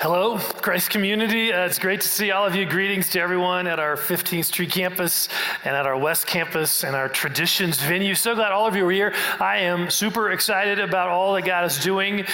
Hello, Christ community. Uh, it's great to see all of you. Greetings to everyone at our 15th Street campus and at our West campus and our Traditions venue. So glad all of you are here. I am super excited about all that God is doing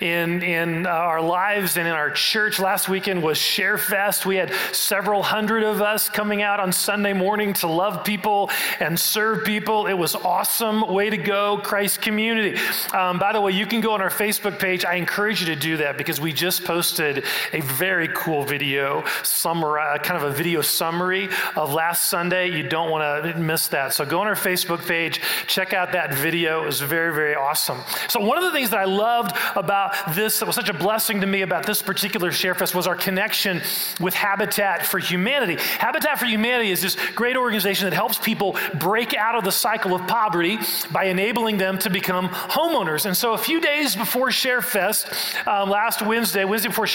in, in our lives and in our church. Last weekend was Share Fest. We had several hundred of us coming out on Sunday morning to love people and serve people. It was awesome. Way to go, Christ community. Um, by the way, you can go on our Facebook page. I encourage you to do that because we just posted posted a very cool video, summary, kind of a video summary of last Sunday. You don't want to miss that. So go on our Facebook page, check out that video. It was very, very awesome. So, one of the things that I loved about this, that was such a blessing to me about this particular ShareFest, was our connection with Habitat for Humanity. Habitat for Humanity is this great organization that helps people break out of the cycle of poverty by enabling them to become homeowners. And so, a few days before ShareFest, um, last Wednesday, Wednesday before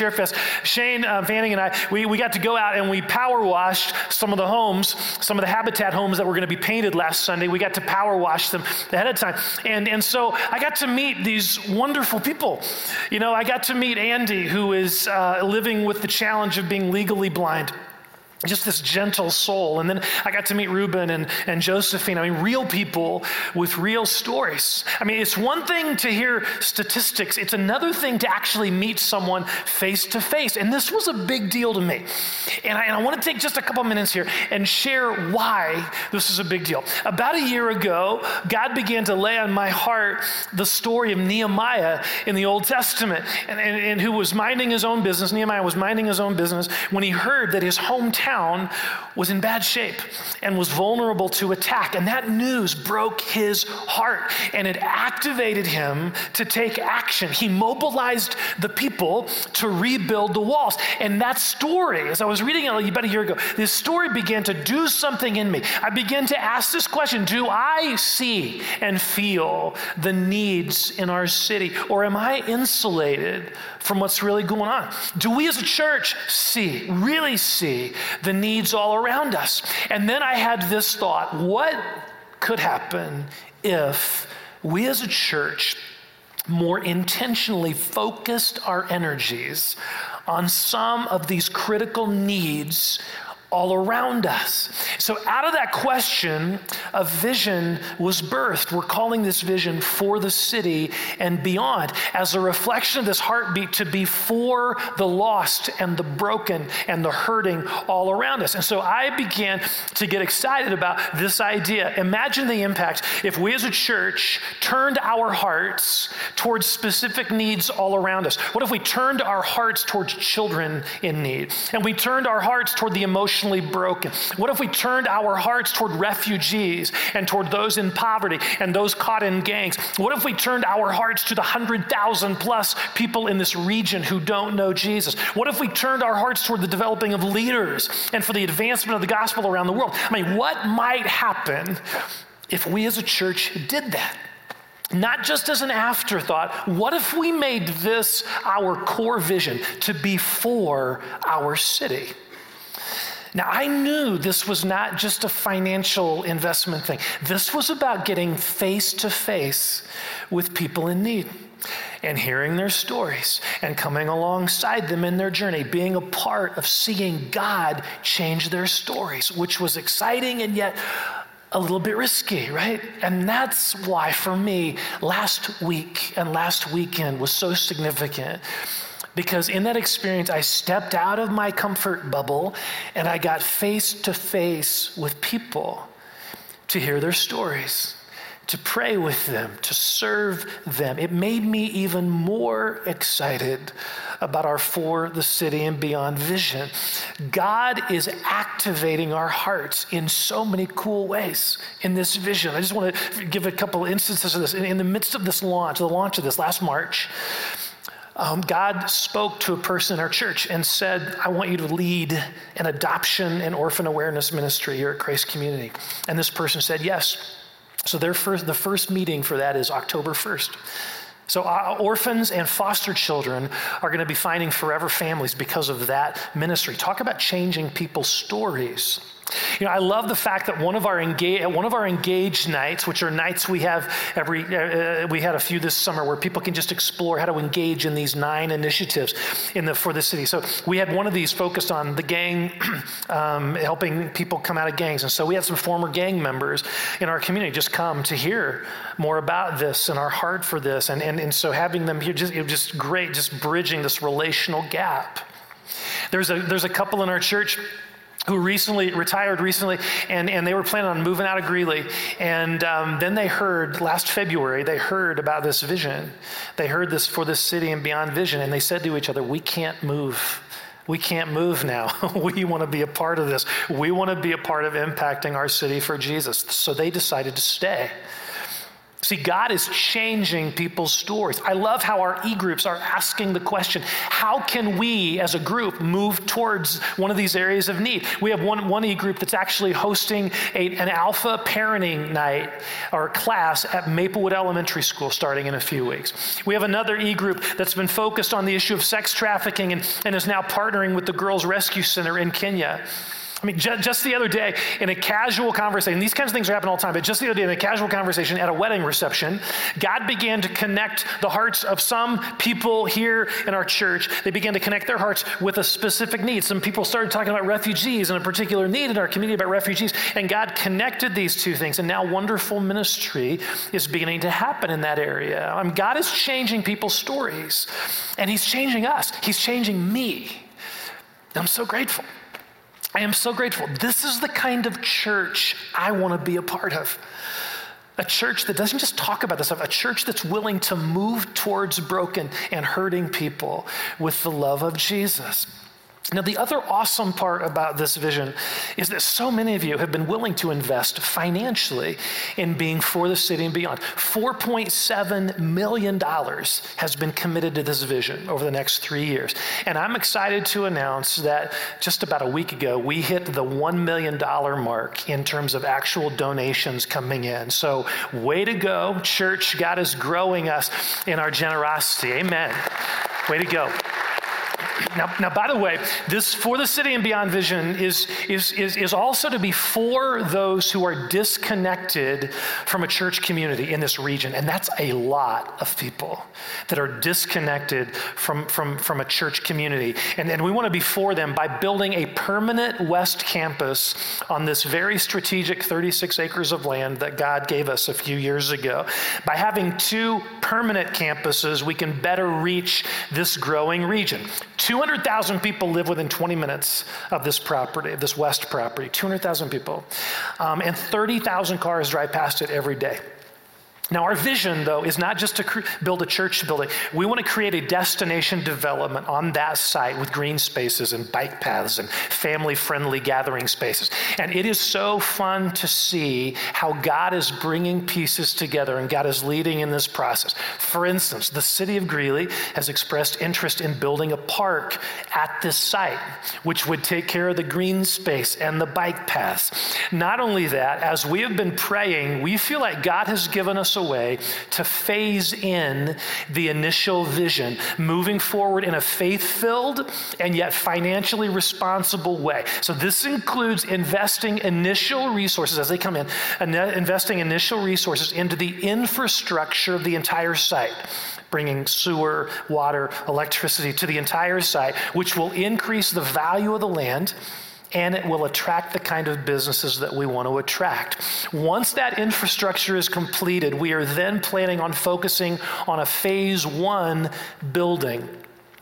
Shane uh, Fanning and I, we, we got to go out and we power washed some of the homes, some of the Habitat homes that were going to be painted last Sunday. We got to power wash them ahead of time. And, and so I got to meet these wonderful people. You know, I got to meet Andy, who is uh, living with the challenge of being legally blind just this gentle soul. And then I got to meet Ruben and, and Josephine. I mean, real people with real stories. I mean, it's one thing to hear statistics, it's another thing to actually meet someone face to face. And this was a big deal to me. And I, and I want to take just a couple minutes here and share why this is a big deal. About a year ago, God began to lay on my heart the story of Nehemiah in the Old Testament, and, and, and who was minding his own business. Nehemiah was minding his own business when he heard that his hometown town was in bad shape and was vulnerable to attack. And that news broke his heart and it activated him to take action. He mobilized the people to rebuild the walls. And that story, as I was reading it about a year ago, this story began to do something in me. I began to ask this question Do I see and feel the needs in our city? Or am I insulated from what's really going on? Do we as a church see, really see, the needs all around us? And then I had this thought what could happen if we as a church more intentionally focused our energies on some of these critical needs all around us. So, out of that question, a vision was birthed. We're calling this vision for the city and beyond as a reflection of this heartbeat to be for the lost and the broken and the hurting all around us. And so, I began to get excited about this idea. Imagine the impact if we as a church turned our hearts towards specific needs all around us. What if we turned our hearts towards children in need? And we turned our hearts toward the emotional emotionally broken? What if we turned our hearts toward refugees and toward those in poverty and those caught in gangs? What if we turned our hearts to the 100,000 plus people in this region who don't know Jesus? What if we turned our hearts toward the developing of leaders and for the advancement of the gospel around the world? I mean, what might happen if we as a church did that? Not just as an afterthought, what if we made this our core vision to be for our city? Now, I knew this was not just a financial investment thing. This was about getting face to face with people in need and hearing their stories and coming alongside them in their journey, being a part of seeing God change their stories, which was exciting and yet a little bit risky, right? And that's why, for me, last week and last weekend was so significant because in that experience, I stepped out of my comfort bubble and I got face to face with people to hear their stories, to pray with them, to serve them. It made me even more excited about our For the City and Beyond vision. God is activating our hearts in so many cool ways in this vision. I just want to give a couple instances of this. In, in the midst of this launch, the launch of this last March, um, God spoke to a person in our church and said, I want you to lead an adoption and orphan awareness ministry here at Christ Community. And this person said, Yes. So their first, the first meeting for that is October 1st. So, uh, orphans and foster children are going to be finding forever families because of that ministry. Talk about changing people's stories. You know, I love the fact that one of our engage, one of our engaged nights, which are nights we have every, uh, uh, we had a few this summer where people can just explore how to engage in these nine initiatives in the for the city. So we had one of these focused on the gang, um, helping people come out of gangs, and so we had some former gang members in our community just come to hear more about this and our heart for this, and and, and so having them here just it was just great, just bridging this relational gap. There's a there's a couple in our church who recently retired recently, and, and they were planning on moving out of Greeley. And um, then they heard last February, they heard about this vision. They heard this for this city and beyond vision, and they said to each other, We can't move. We can't move now. we want to be a part of this. We want to be a part of impacting our city for Jesus. So they decided to stay. See, God is changing people's stories. I love how our e groups are asking the question how can we as a group move towards one of these areas of need? We have one, one e group that's actually hosting a, an alpha parenting night or class at Maplewood Elementary School starting in a few weeks. We have another e group that's been focused on the issue of sex trafficking and, and is now partnering with the Girls Rescue Center in Kenya. I mean, just, just the other day in a casual conversation, these kinds of things are happening all the time, but just the other day in a casual conversation at a wedding reception, God began to connect the hearts of some people here in our church. They began to connect their hearts with a specific need. Some people started talking about refugees and a particular need in our community about refugees, and God connected these two things. And now wonderful ministry is beginning to happen in that area. I mean, God is changing people's stories, and He's changing us, He's changing me. I'm so grateful. I am so grateful. This is the kind of church I want to be a part of. A church that doesn't just talk about this stuff, a church that's willing to move towards broken and hurting people with the love of Jesus. Now, the other awesome part about this vision is that so many of you have been willing to invest financially in being for the city and beyond. $4.7 million has been committed to this vision over the next three years. And I'm excited to announce that just about a week ago, we hit the $1 million mark in terms of actual donations coming in. So, way to go, church. God is growing us in our generosity. Amen. Way to go. Now, now, by the way, this for the city and beyond vision is, is, is, is also to be for those who are disconnected from a church community in this region. And that's a lot of people that are disconnected from, from, from a church community. And, and we want to be for them by building a permanent West campus on this very strategic 36 acres of land that God gave us a few years ago. By having two permanent campuses, we can better reach this growing region. 200,000 people live within 20 minutes of this property, this west property. 200,000 people. Um, and 30,000 cars drive past it every day. Now, our vision, though, is not just to cre- build a church building. We want to create a destination development on that site with green spaces and bike paths and family friendly gathering spaces. And it is so fun to see how God is bringing pieces together and God is leading in this process. For instance, the city of Greeley has expressed interest in building a park at this site, which would take care of the green space and the bike paths. Not only that, as we have been praying, we feel like God has given us a a way to phase in the initial vision, moving forward in a faith filled and yet financially responsible way. So, this includes investing initial resources as they come in, investing initial resources into the infrastructure of the entire site bringing sewer, water, electricity to the entire site, which will increase the value of the land and it will attract the kind of businesses that we want to attract. Once that infrastructure is completed, we are then planning on focusing on a phase one building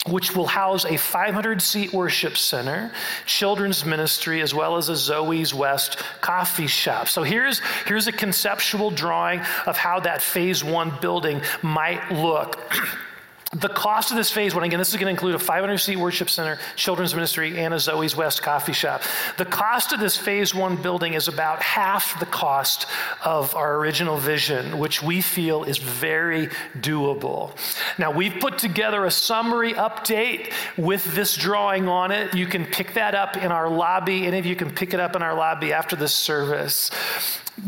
which will house a 500 seat worship center, children's ministry, as well as a Zoe's West coffee shop. So here's, here's a conceptual drawing of how that phase one building might look. The cost of this phase one, again, this is going to include a 500 seat worship center, children's ministry, and a Zoe's West coffee shop. The cost of this phase one building is about half the cost of our original vision, which we feel is very doable. Now, we've put together a summary update with this drawing on it. You can pick that up in our lobby. Any of you can pick it up in our lobby after this service.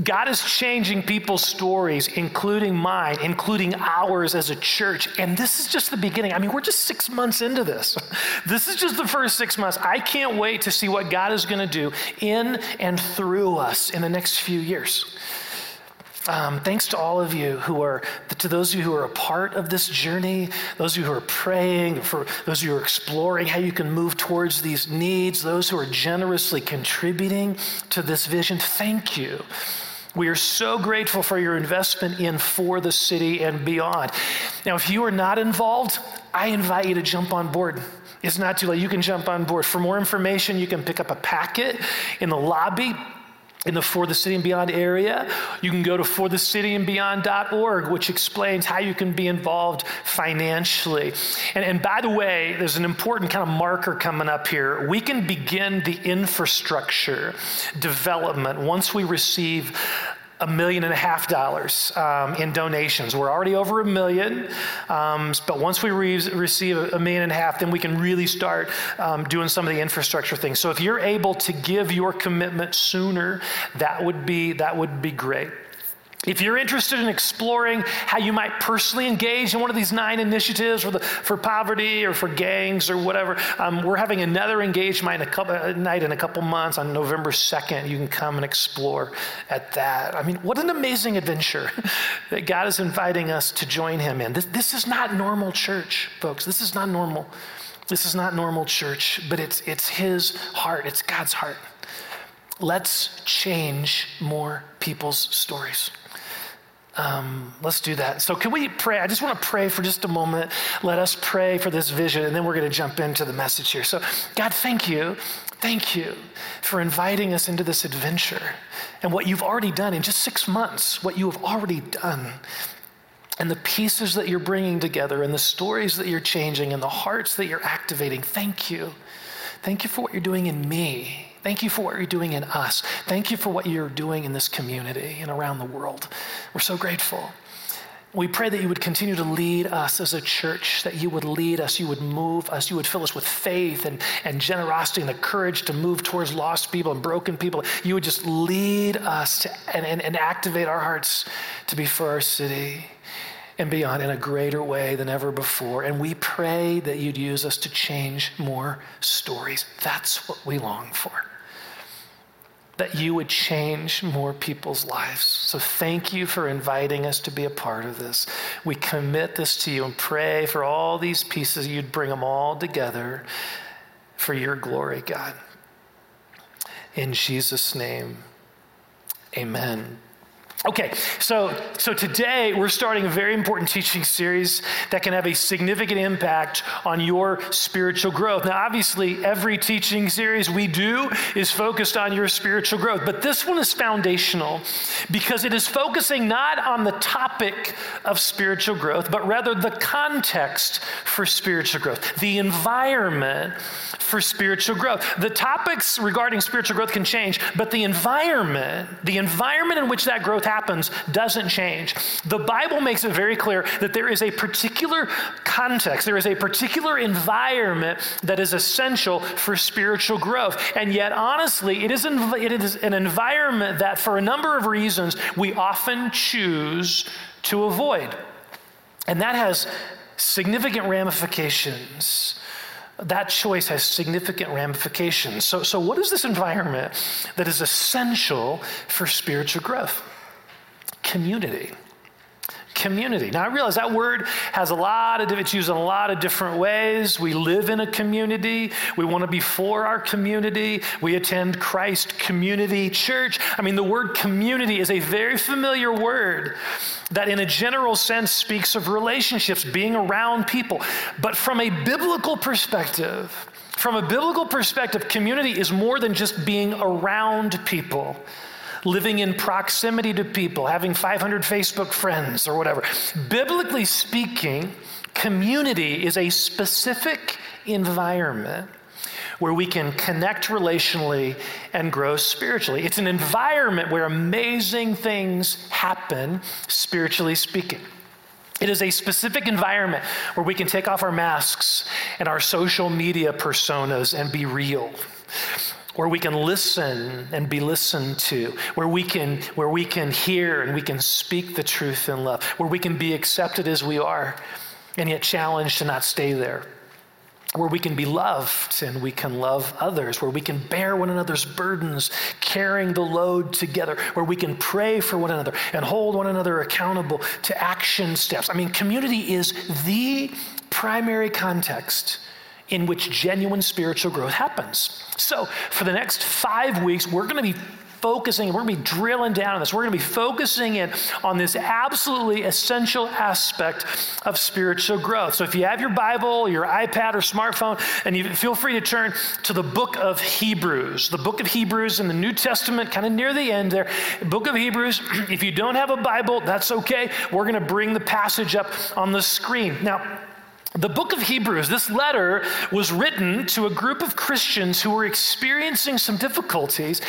God is changing people's stories, including mine, including ours as a church. And this is just the beginning. I mean, we're just six months into this. This is just the first six months. I can't wait to see what God is going to do in and through us in the next few years. Um, thanks to all of you who are, to those of you who are a part of this journey, those of you who are praying, for those of you who are exploring how you can move towards these needs, those who are generously contributing to this vision, thank you. We are so grateful for your investment in For the City and beyond. Now, if you are not involved, I invite you to jump on board. It's not too late. You can jump on board. For more information, you can pick up a packet in the lobby in the For the City and Beyond area, you can go to forthecityandbeyond.org, which explains how you can be involved financially. And, and by the way, there's an important kind of marker coming up here. We can begin the infrastructure development once we receive a million and a half dollars um, in donations. We're already over a million, um, but once we re- receive a million and a half, then we can really start um, doing some of the infrastructure things. So if you're able to give your commitment sooner, that would be that would be great. If you're interested in exploring how you might personally engage in one of these nine initiatives for, the, for poverty or for gangs or whatever, um, we're having another engagement in a couple, uh, night in a couple months on November 2nd. You can come and explore at that. I mean, what an amazing adventure that God is inviting us to join Him in. This, this is not normal church, folks. This is not normal. This is not normal church, but it's, it's His heart, it's God's heart. Let's change more people's stories. Um, let's do that. So, can we pray? I just want to pray for just a moment. Let us pray for this vision, and then we're going to jump into the message here. So, God, thank you. Thank you for inviting us into this adventure and what you've already done in just six months, what you have already done, and the pieces that you're bringing together, and the stories that you're changing, and the hearts that you're activating. Thank you. Thank you for what you're doing in me. Thank you for what you're doing in us. Thank you for what you're doing in this community and around the world. We're so grateful. We pray that you would continue to lead us as a church, that you would lead us, you would move us, you would fill us with faith and, and generosity and the courage to move towards lost people and broken people. You would just lead us to, and, and, and activate our hearts to be for our city and beyond in a greater way than ever before. And we pray that you'd use us to change more stories. That's what we long for that you would change more people's lives. So thank you for inviting us to be a part of this. We commit this to you and pray for all these pieces, you'd bring them all together for your glory, God. In Jesus' name, amen. Okay, so, so today we're starting a very important teaching series that can have a significant impact on your spiritual growth. Now, obviously, every teaching series we do is focused on your spiritual growth, but this one is foundational because it is focusing not on the topic of spiritual growth, but rather the context for spiritual growth, the environment for spiritual growth. The topics regarding spiritual growth can change, but the environment, the environment in which that growth happens doesn't change. The Bible makes it very clear that there is a particular context, there is a particular environment that is essential for spiritual growth. And yet, honestly, it is, it is an environment that, for a number of reasons, we often choose to avoid. And that has significant ramifications that choice has significant ramifications. So, so, what is this environment that is essential for spiritual growth? Community. Community. Now, I realize that word has a lot of, different, it's used in a lot of different ways. We live in a community. We want to be for our community. We attend Christ Community Church. I mean, the word community is a very familiar word that, in a general sense, speaks of relationships, being around people. But from a biblical perspective, from a biblical perspective, community is more than just being around people living in proximity to people, having 500 Facebook friends or whatever. Biblically speaking, community is a specific environment where we can connect relationally and grow spiritually. It's an environment where amazing things happen, spiritually speaking. It is a specific environment where we can take off our masks and our social media personas and be real. Where we can listen and be listened to, where we can where we can hear and we can speak the truth in love, where we can be accepted as we are and yet challenged to not stay there. Where we can be loved and we can love others, where we can bear one another's burdens, carrying the load together, where we can pray for one another and hold one another accountable to action steps. I mean, community is the primary context in which genuine spiritual growth happens. So, for the next five weeks, we're going to be focusing, we're going to be drilling down on this. We're going to be focusing in on this absolutely essential aspect of spiritual growth. So if you have your Bible, your iPad, or smartphone, and you feel free to turn to the book of Hebrews. The book of Hebrews in the New Testament, kind of near the end there. Book of Hebrews. If you don't have a Bible, that's okay. We're going to bring the passage up on the screen. Now, the book of Hebrews, this letter was written to a group of Christians who were experiencing some difficulties,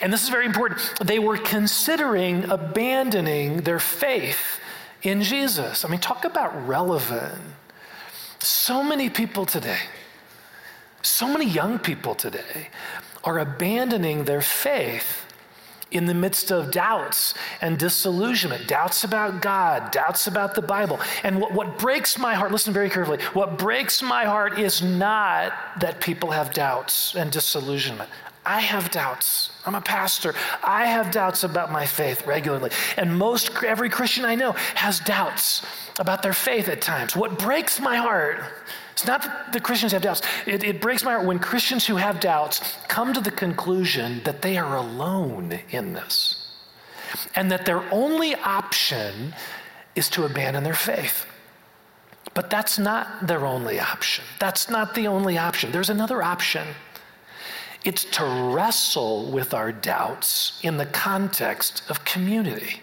and this is very important. They were considering abandoning their faith in Jesus. I mean, talk about relevant. So many people today, so many young people today are abandoning their faith in the midst of doubts and disillusionment, doubts about God, doubts about the Bible. And what, what breaks my heart, listen very carefully, what breaks my heart is not that people have doubts and disillusionment. I have doubts. I'm a pastor. I have doubts about my faith regularly. And most, every Christian I know has doubts about their faith at times. What breaks my heart it's not that the Christians have doubts. It, it, breaks my heart when Christians who have doubts come to the conclusion that they are alone in this and that their only option is to abandon their faith. But that's not their only option. That's not the only option. There's another option. It's to wrestle with our doubts in the context of community.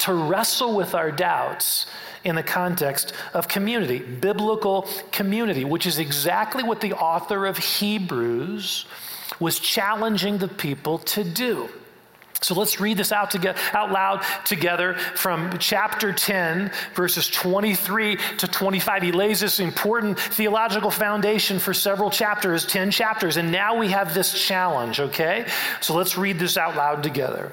To wrestle with our doubts in the context of community, biblical community, which is exactly what the author of Hebrews was challenging the people to do. So let's read this out, together, out loud together from chapter 10, verses 23 to 25. He lays this important theological foundation for several chapters, 10 chapters, and now we have this challenge, okay? So let's read this out loud together.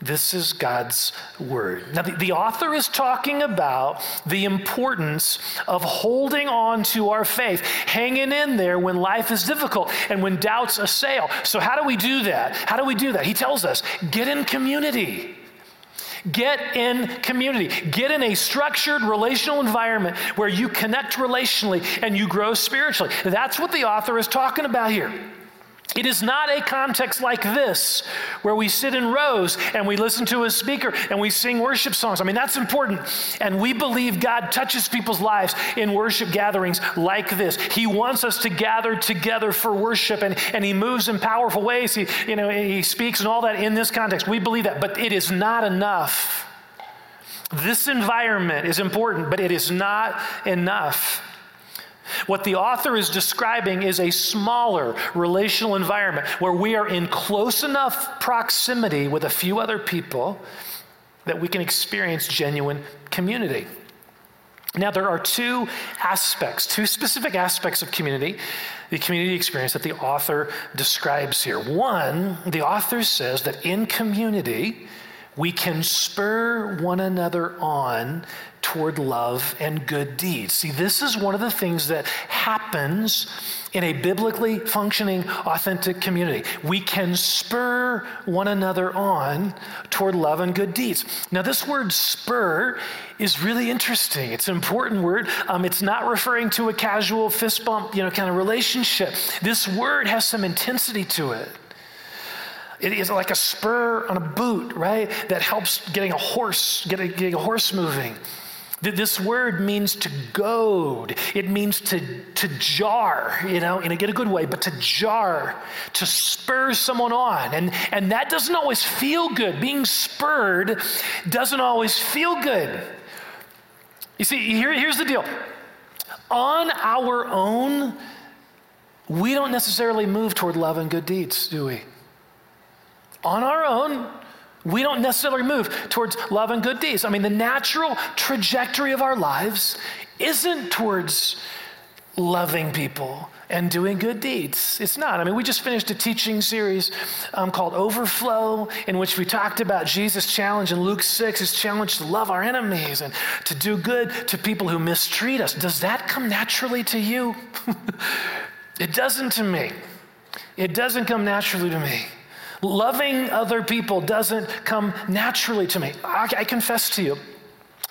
This is God's word. Now, the, the, author is talking about the importance of holding on to our faith, hanging in there when life is difficult and when doubts assail. So, how do we do that? How do we do that? He tells us get in community. Get in community. Get in a structured relational environment where you connect relationally and you grow spiritually. That's what the author is talking about here. It is not a context like this where we sit in rows and we listen to a speaker and we sing worship songs. I mean, that's important. And we believe God touches people's lives in worship gatherings like this. He wants us to gather together for worship and, and He moves in powerful ways. He, you know, he speaks and all that in this context. We believe that, but it is not enough. This environment is important, but it is not enough. What the author is describing is a smaller relational environment where we are in close enough proximity with a few other people that we can experience genuine community. Now, there are two aspects, two specific aspects of community, the community experience that the author describes here. One, the author says that in community, we can spur one another on toward love and good deeds. See, this is one of the things that happens in a biblically functioning, authentic community. We can spur one another on toward love and good deeds. Now, this word spur is really interesting. It's an important word. Um, it's not referring to a casual fist bump, you know, kind of relationship. This word has some intensity to it. It is like a spur on a boot, right? That helps getting a horse, getting, getting a horse moving. This word means to goad. It means to, to jar, you know, in a get a good way, but to jar, to spur someone on. And, and that doesn't always feel good. Being spurred doesn't always feel good. You see, here, here's the deal. On our own, we don't necessarily move toward love and good deeds, do we? On our own, we don't necessarily move towards love and good deeds. I mean, the natural trajectory of our lives isn't towards loving people and doing good deeds. It's not. I mean, we just finished a teaching series um, called Overflow, in which we talked about Jesus' challenge in Luke 6, his challenge to love our enemies and to do good to people who mistreat us. Does that come naturally to you? it doesn't to me. It doesn't come naturally to me. Loving other people doesn't come naturally to me. I, I confess to you,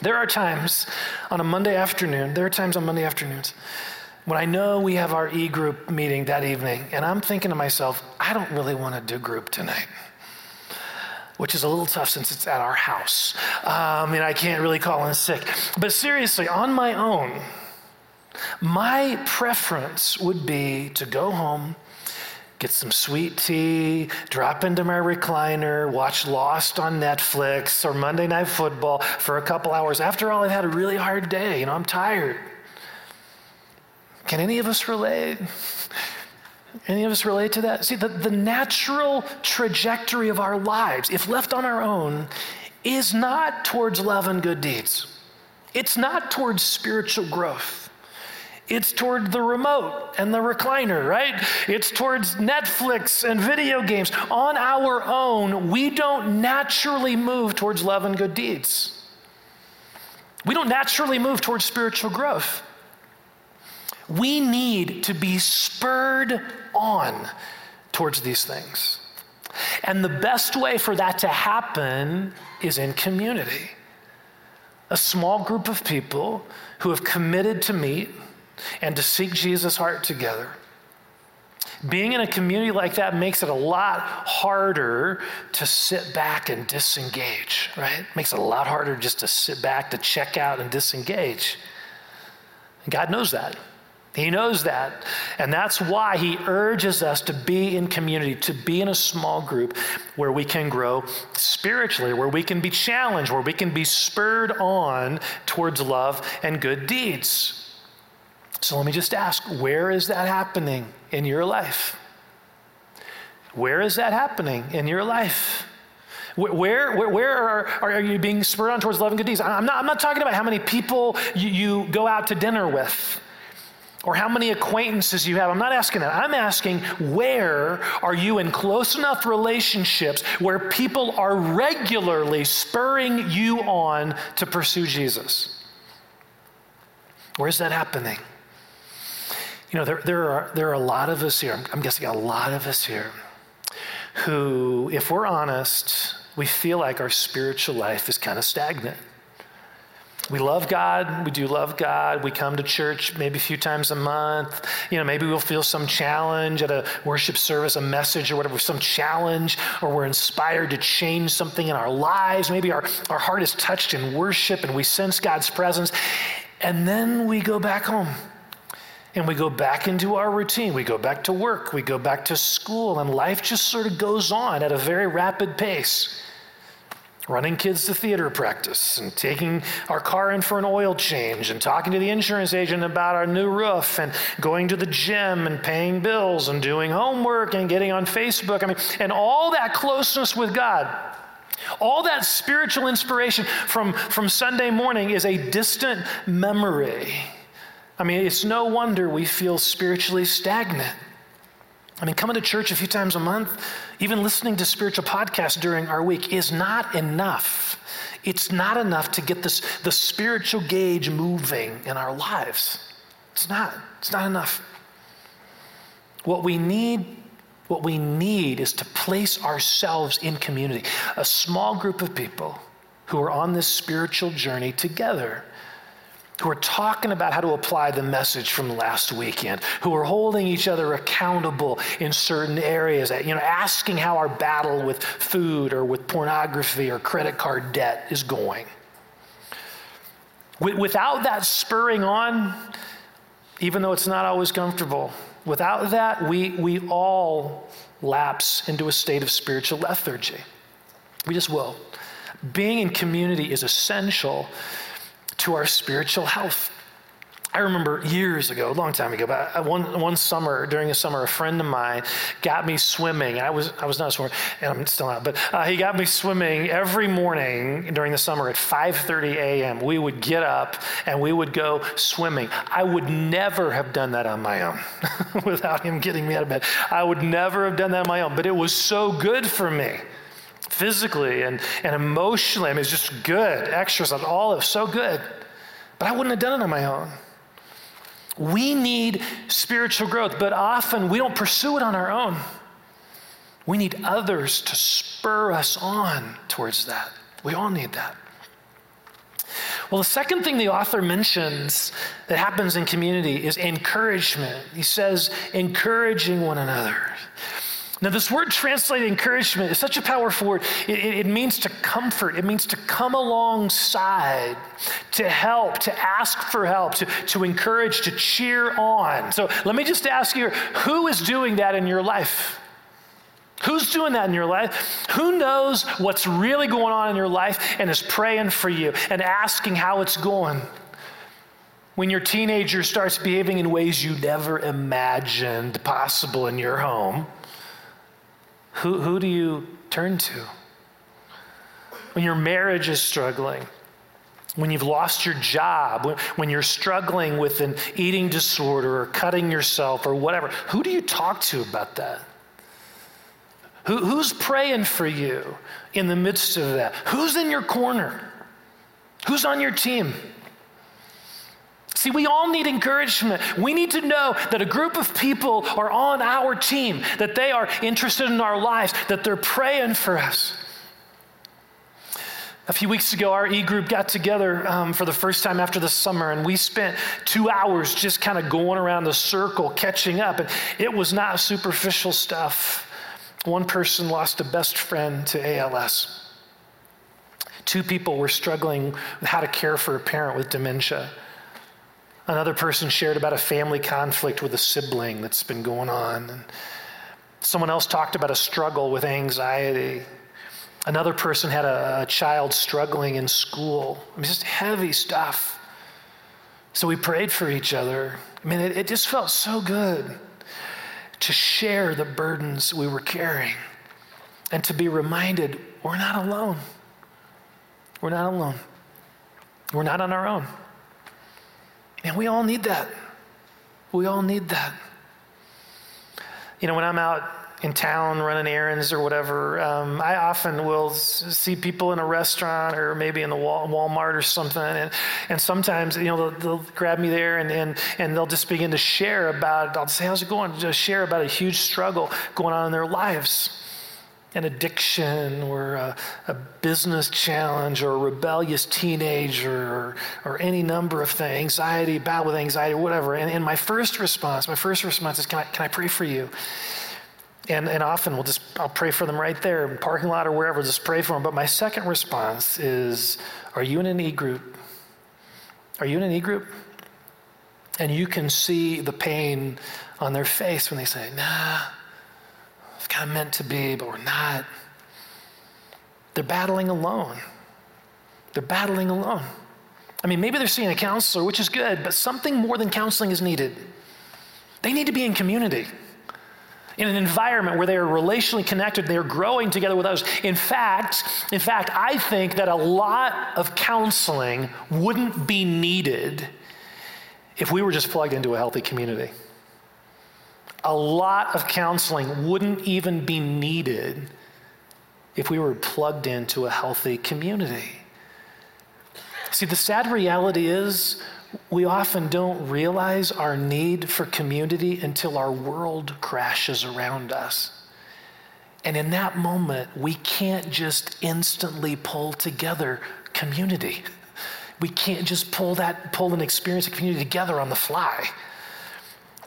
there are times on a Monday afternoon, there are times on Monday afternoons when I know we have our e group meeting that evening, and I'm thinking to myself, I don't really want to do group tonight. Which is a little tough since it's at our house. Um, and I can't really call in sick. But seriously, on my own, my preference would be to go home get some sweet tea, drop into my recliner, watch Lost on Netflix or Monday Night Football for a couple hours. After all, I've had a really hard day. You know, I'm tired. Can any of us relate? Any of us relate to that? See, the, the natural trajectory of our lives, if left on our own, is not towards love and good deeds. It's not towards spiritual growth. It's toward the remote and the recliner, right? It's towards Netflix and video games. On our own, we don't naturally move towards love and good deeds. We don't naturally move towards spiritual growth. We need to be spurred on towards these things. And the best way for that to happen is in community. A small group of people who have committed to meet and to seek Jesus' heart together. Being in a community like that makes it a lot harder to sit back and disengage, right? Makes it a lot harder just to sit back, to check out and disengage. God knows that. He knows that. And that's why he urges us to be in community, to be in a small group where we can grow spiritually, where we can be challenged, where we can be spurred on towards love and good deeds. So let me just ask where is that happening in your life? Where is that happening in your life? Where, where, where are, are you being spurred on towards love and good deeds? I'm not, I'm not talking about how many people you, you go out to dinner with or how many acquaintances you have. I'm not asking that. I'm asking where are you in close enough relationships where people are regularly spurring you on to pursue Jesus? Where's that happening? You know, there, there, are, there are a lot of us here, I'm, guessing a lot of us here, who, if we're honest, we feel like our spiritual life is kind of stagnant. We love God. We do love God. We come to church maybe a few times a month. You know, maybe we'll feel some challenge at a worship service, a message or whatever, some challenge, or we're inspired to change something in our lives. Maybe our, our heart is touched in worship and we sense God's presence. And then we go back home and we go back into our routine. We go back to work, we go back to school, and life just sort of goes on at a very rapid pace. Running kids to theater practice and taking our car in for an oil change and talking to the insurance agent about our new roof and going to the gym and paying bills and doing homework and getting on Facebook. I mean, and all that closeness with God. All that spiritual inspiration from, from Sunday morning is a distant memory I mean, it's no wonder we feel spiritually stagnant. I mean, coming to church a few times a month, even listening to spiritual podcasts during our week is not enough. It's not enough to get this, the spiritual gauge moving in our lives. It's not. It's not enough. What we need, what we need is to place ourselves in community, a small group of people who are on this spiritual journey together who are talking about how to apply the message from last weekend, who are holding each other accountable in certain areas, you know, asking how our battle with food or with pornography or credit card debt is going. Without that spurring on, even though it's not always comfortable, without that, we, we all lapse into a state of spiritual lethargy. We just will. Being in community is essential to our spiritual health. I remember years ago, a long time ago, but one, one summer, during a summer, a friend of mine got me swimming. I was, I was not swimming, and I'm still not, but uh, he got me swimming every morning during the summer at 5.30 a.m. We would get up and we would go swimming. I would never have done that on my own without him getting me out of bed. I would never have done that on my own, but it was so good for me physically and, and emotionally. I mean, it's just good. Exercise, all of so good. But I wouldn't have done it on my own. We need spiritual growth, but often we don't pursue it on our own. We need others to spur us on towards that. We all need that. Well, the second thing the author mentions that happens in community is encouragement. He says, encouraging one another. Now, this word translated encouragement is such a powerful word. It, it, it, means to comfort, it means to come alongside, to help, to ask for help, to, to encourage, to cheer on. So let me just ask you who is doing that in your life? Who's doing that in your life? Who knows what's really going on in your life and is praying for you and asking how it's going? When your teenager starts behaving in ways you never imagined possible in your home, who, who do you turn to? When your marriage is struggling, when you've lost your job, when, when you're struggling with an eating disorder or cutting yourself or whatever, who do you talk to about that? Who, who's praying for you in the midst of that? Who's in your corner? Who's on your team? See, we all need encouragement. We need to know that a group of people are on our team, that they are interested in our lives, that they're praying for us. A few weeks ago, our e group got together um, for the first time after the summer, and we spent two hours just kind of going around the circle, catching up. And it was not superficial stuff. One person lost a best friend to ALS. Two people were struggling with how to care for a parent with dementia. Another person shared about a family conflict with a sibling that's been going on. And someone else talked about a struggle with anxiety. Another person had a, a child struggling in school. I mean, just heavy stuff. So we prayed for each other. I mean, it, it just felt so good to share the burdens we were carrying and to be reminded we're not alone. We're not alone. We're not on our own. And we all need that. We all need that. You know, when I'm out in town running errands or whatever, um, I often will see people in a restaurant or maybe in the Walmart or something. And, and sometimes, you know, they'll, they'll grab me there and, and, and they'll just begin to share about, I'll say, how's it going? Just share about a huge struggle going on in their lives an addiction or a, a, business challenge or a rebellious teenager or, or any number of things, anxiety, battle with anxiety, whatever. And, and my first response, my first response is, can I, can I pray for you? And, and often we'll just, I'll pray for them right there in parking lot or wherever, just pray for them. But my second response is, are you in an e group? Are you in an e group? And you can see the pain on their face when they say, nah, it's kind of meant to be, but we're not. They're battling alone. They're battling alone. I mean, maybe they're seeing a counselor, which is good, but something more than counseling is needed. They need to be in community, in an environment where they are relationally connected, they are growing together with others. In fact, in fact, I think that a lot of counseling wouldn't be needed if we were just plugged into a healthy community a lot of counseling wouldn't even be needed if we were plugged into a healthy community. See, the sad reality is we often don't realize our need for community until our world crashes around us. And in that moment, we can't just instantly pull together community. We can't just pull that pull an experience of community together on the fly.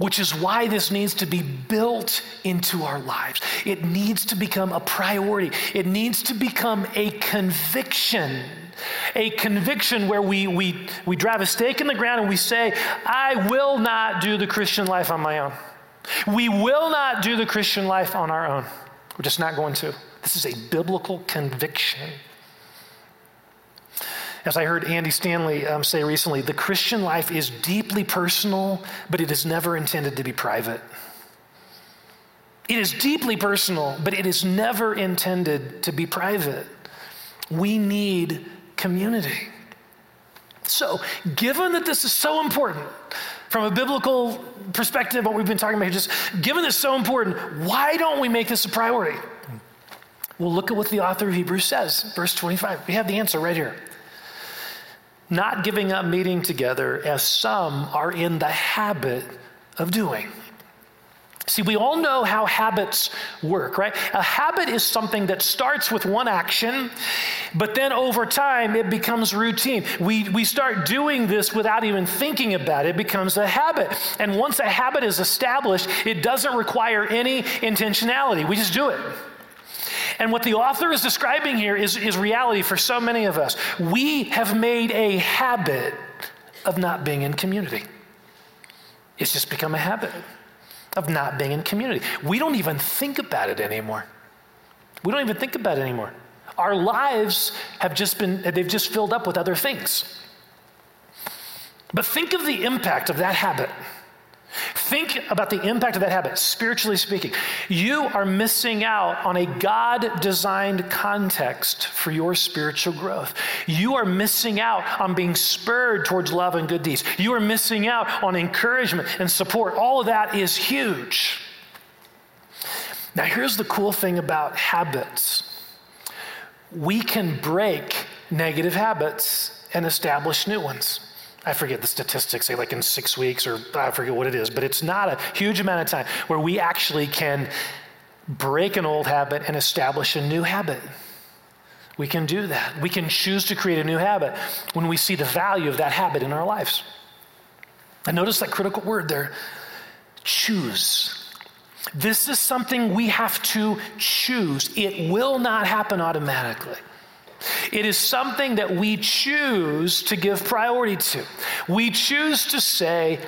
Which is why this needs to be built into our lives. It needs to become a priority, it needs to become a conviction. A conviction where we, we, we drive a stake in the ground and we say, I will not do the Christian life on my own. We will not do the Christian life on our own. We're just not going to. This is a biblical conviction. As I heard Andy Stanley um, say recently, the Christian life is deeply personal, but it is never intended to be private. It is deeply personal, but it is never intended to be private. We need community. So, given that this is so important from a biblical perspective, what we've been talking about, just given this so important, why don't we make this a priority? Well, look at what the author of Hebrews says, verse 25. We have the answer right here not giving up meeting together as some are in the habit of doing. See, we all know how habits work, right? A habit is something that starts with one action, but then over time it becomes routine. We, we start doing this without even thinking about it. It becomes a habit. And once a habit is established, it doesn't require any intentionality. We just do it. And what the author is describing here is, is reality for so many of us. We have made a habit of not being in community. It's just become a habit of not being in community. We don't even think about it anymore. We don't even think about it anymore. Our lives have just been, they've just filled up with other things. But think of the impact of that habit Think about the impact of that habit, spiritually speaking. You are missing out on a God designed context for your spiritual growth. You are missing out on being spurred towards love and good deeds. You are missing out on encouragement and support. All of that is huge. Now, here's the cool thing about habits we can break negative habits and establish new ones. I forget the statistics, say like in six weeks or I forget what it is, but it's not a huge amount of time where we actually can break an old habit and establish a new habit. We can do that. We can choose to create a new habit when we see the value of that habit in our lives. And notice that critical word there choose. This is something we have to choose. It will not happen automatically. It is something that we choose to give priority to. We choose to say,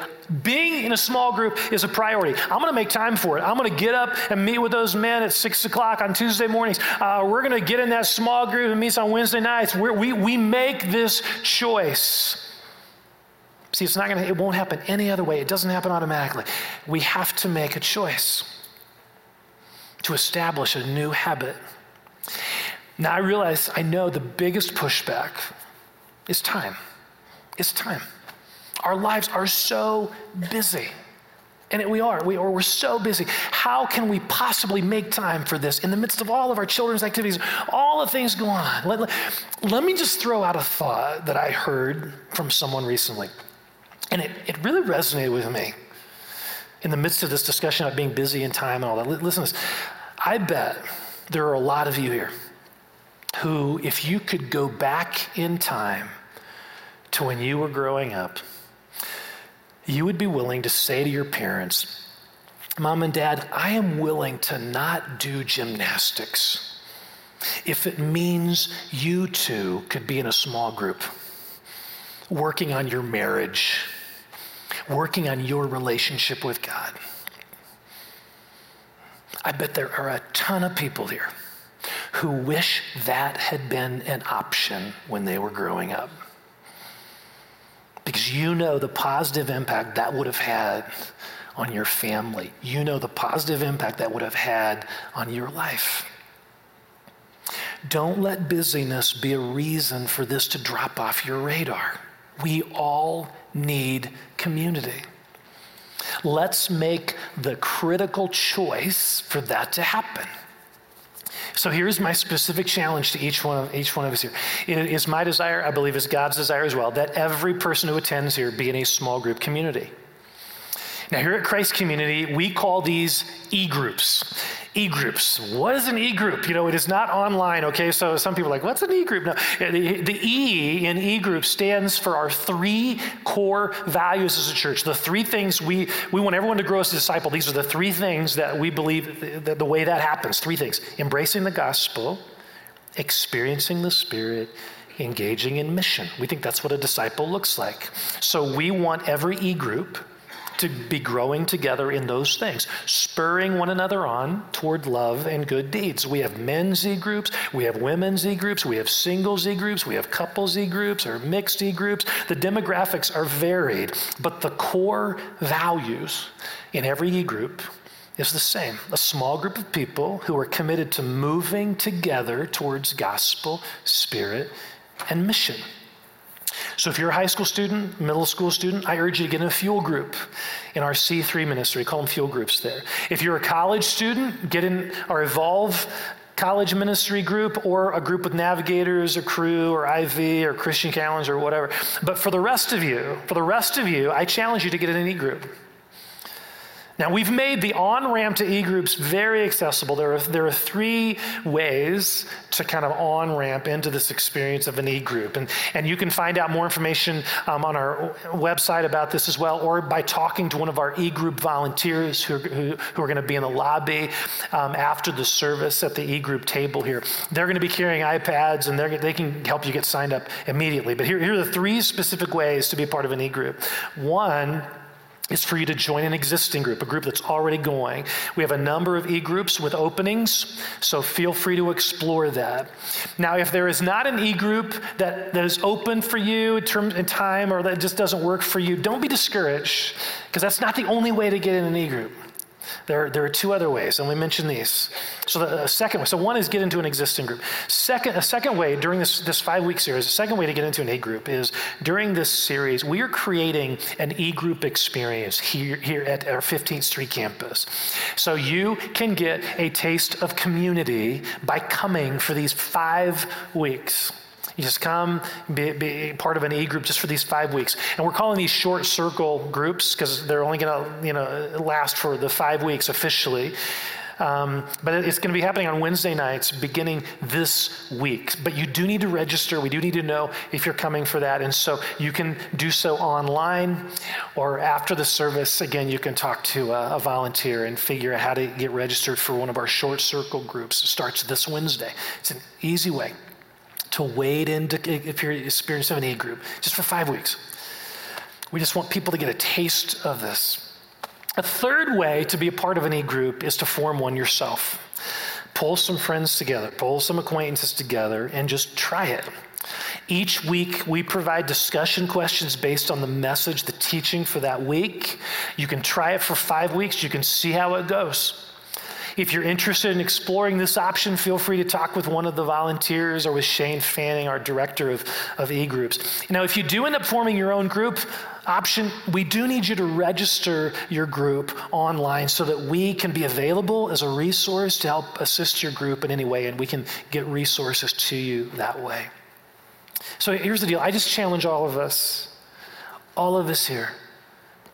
being in a small group is a priority. I'm going to make time for it. I'm going to get up and meet with those men at six o'clock on Tuesday mornings. Uh, we're going to get in that small group and meet on Wednesday nights. We're, we we make this choice. See, it's not going to. It won't happen any other way. It doesn't happen automatically. We have to make a choice to establish a new habit. Now I realize, I know the biggest pushback is time. It's time. Our lives are so busy. And it, we are. We. We're so busy. How can we possibly make time for this in the midst of all of our children's activities, all the things going on? Let, let, let me just throw out a thought that I heard from someone recently. And it, it really resonated with me in the midst of this discussion about being busy and time and all that. Listen to this. I bet there are a lot of you here who, if you could go back in time to when you were growing up, you would be willing to say to your parents, Mom and Dad, I am willing to not do gymnastics if it means you two could be in a small group, working on your marriage, working on your relationship with God. I bet there are a ton of people here who wish that had been an option when they were growing up. Because you know the positive impact that would have had on your family. You know the positive impact that would have had on your life. Don't let busyness be a reason for this to drop off your radar. We all need community. Let's make the critical choice for that to happen. So here's my specific challenge to each one of each one of us here. It is my desire, I believe is God's desire as well, that every person who attends here be in a small group community. Now, here at Christ Community, we call these e groups. E groups. What is an e group? You know, it is not online, okay? So some people are like, what's an e group? No, the, the E in e group stands for our three core values as a church. The three things we, we want everyone to grow as a disciple. These are the three things that we believe that the way that happens. Three things embracing the gospel, experiencing the Spirit, engaging in mission. We think that's what a disciple looks like. So we want every e group to be growing together in those things, spurring one another on toward love and good deeds. We have men's Z groups, we have women's Z groups, we have single Z groups, we have couple Z groups or mixed Z groups. The demographics are varied, but the core values in every e group is the same a small group of people who are committed to moving together towards gospel, spirit, and mission. So if you're a high school student, middle school student, I urge you to get in a fuel group in our C3 ministry. Call them fuel groups there. If you're a college student, get in our Evolve college ministry group or a group with navigators or Cru or IV or Christian calendar or whatever. But for the rest of you, for the rest of you, I challenge you to get in an e group. Now, we've made the on ramp to e groups very accessible. There are, there are three ways to kind of on ramp into this experience of an e group. And, and you can find out more information um, on our website about this as well, or by talking to one of our e group volunteers who, who, who are going to be in the lobby um, after the service at the e group table here. They're going to be carrying iPads and they can help you get signed up immediately. But here, here are the three specific ways to be part of an e group. One, is for you to join an existing group, a group that's already going. We have a number of e groups with openings, so feel free to explore that. Now, if there is not an e group that, that is open for you in, term, in time or that just doesn't work for you, don't be discouraged, because that's not the only way to get in an e group. There, there are two other ways, and we mentioned these. So the second way, so one is get into an existing group. Second, a second way during this, this five week series, a second way to get into an A group is during this series, we are creating an E group experience here, here at our 15th Street campus. So you can get a taste of community by coming for these five weeks. You just come, be, be part of an E group just for these five weeks. And we're calling these short circle groups because they're only going to you know, last for the five weeks officially. Um, but it's going to be happening on Wednesday nights beginning this week. But you do need to register. We do need to know if you're coming for that. And so you can do so online or after the service. Again, you can talk to a, a volunteer and figure out how to get registered for one of our short circle groups. It starts this Wednesday. It's an easy way to wade into if you're an E group, just for five weeks. We just want people to get a taste of this. A third way to be a part of an E group is to form one yourself. Pull some friends together, pull some acquaintances together, and just try it. Each week, we provide discussion questions based on the message, the teaching for that week. You can try it for five weeks, you can see how it goes. If you're interested in exploring this option, feel free to talk with one of the volunteers or with Shane Fanning, our director of, of e groups. Now, if you do end up forming your own group, option, we do need you to register your group online so that we can be available as a resource to help assist your group in any way, and we can get resources to you that way. So here's the deal I just challenge all of us, all of us here,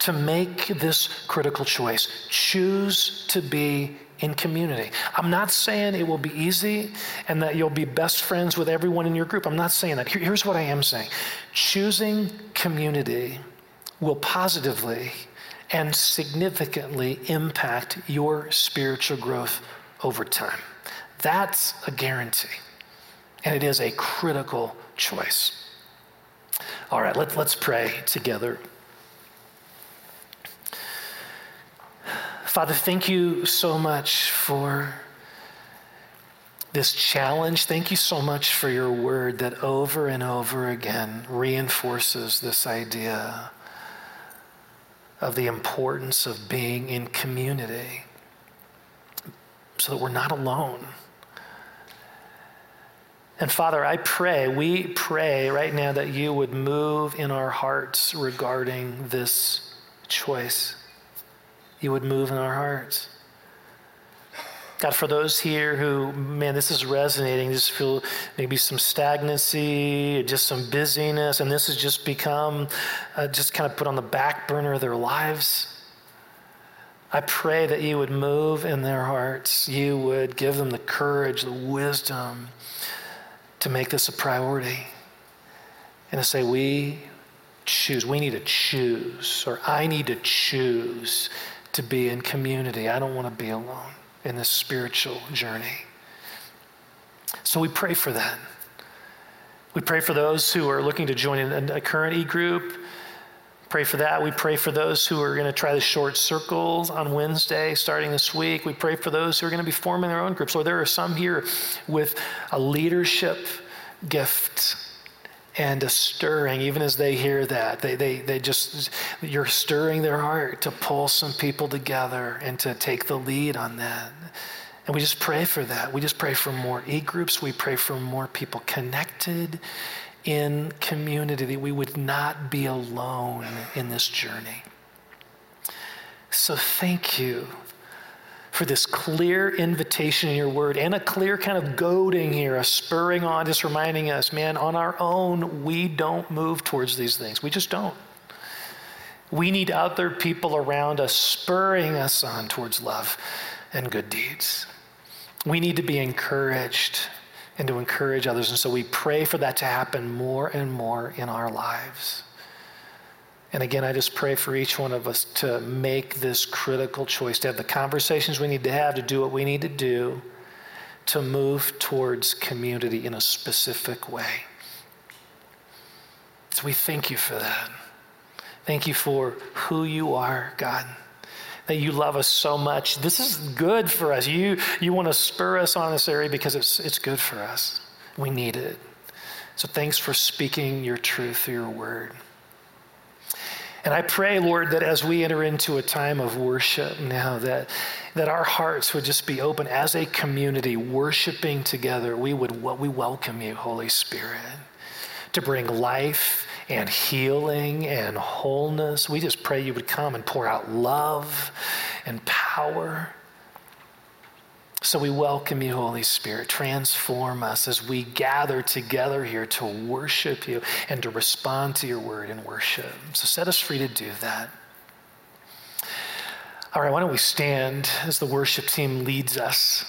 to make this critical choice. Choose to be in community. I'm not saying it will be easy and that you'll be best friends with everyone in your group. I'm not saying that. Here's what I am saying choosing community will positively and significantly impact your spiritual growth over time. That's a guarantee. And it is a critical choice. All right, let, let's pray together. Father, thank you so much for this challenge. Thank you so much for your word that over and over again reinforces this idea of the importance of being in community so that we're not alone. And Father, I pray, we pray right now that you would move in our hearts regarding this choice you would move in our hearts. God, for those here who, man, this is resonating, just feel maybe some stagnancy, just some busyness, and this has just become uh, just kind of put on the back burner of their lives. I pray that you would move in their hearts. You would give them the courage, the wisdom to make this a priority and to say, we choose, we need to choose, or I need to choose to be in community. I don't want to be alone in this spiritual journey. So we pray for that. We pray for those who are looking to join in a current e group. Pray for that. We pray for those who are going to try the short circles on Wednesday starting this week. We pray for those who are going to be forming their own groups. Or there are some here with a leadership gift and a stirring, even as they hear that. They, they, they just, you're stirring their heart to pull some people together and to take the lead on that. And we just pray for that. We just pray for more e groups. We pray for more people connected in community, that we would not be alone in this journey. So thank you for this clear invitation in your word and a clear kind of goading here, a spurring on, just reminding us, man, on our own, we don't move towards these things. We just don't. We need other people around us spurring us on towards love and good deeds. We need to be encouraged and to encourage others. And so we pray for that to happen more and more in our lives. And again, I just pray for each one of us to make this critical choice, to have the conversations we need to have, to do what we need to do, to move towards community in a specific way. So we thank you for that. Thank you for who you are, God. That you love us so much. This is good for us. You, you want to spur us on this area because it's, it's good for us. We need it. So thanks for speaking your truth through your word. And I pray, Lord, that as we enter into a time of worship now, that, that our hearts would just be open as a community, worshiping together. We would we welcome you, Holy Spirit, to bring life and healing and wholeness. We just pray you would come and pour out love and power. So we welcome you, Holy Spirit. Transform us as we gather together here to worship you and to respond to your word in worship. So set us free to do that. All right, why don't we stand as the worship team leads us?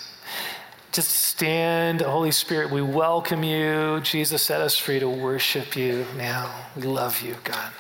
Just stand, Holy Spirit. We welcome you. Jesus set us free to worship you now. We love you, God.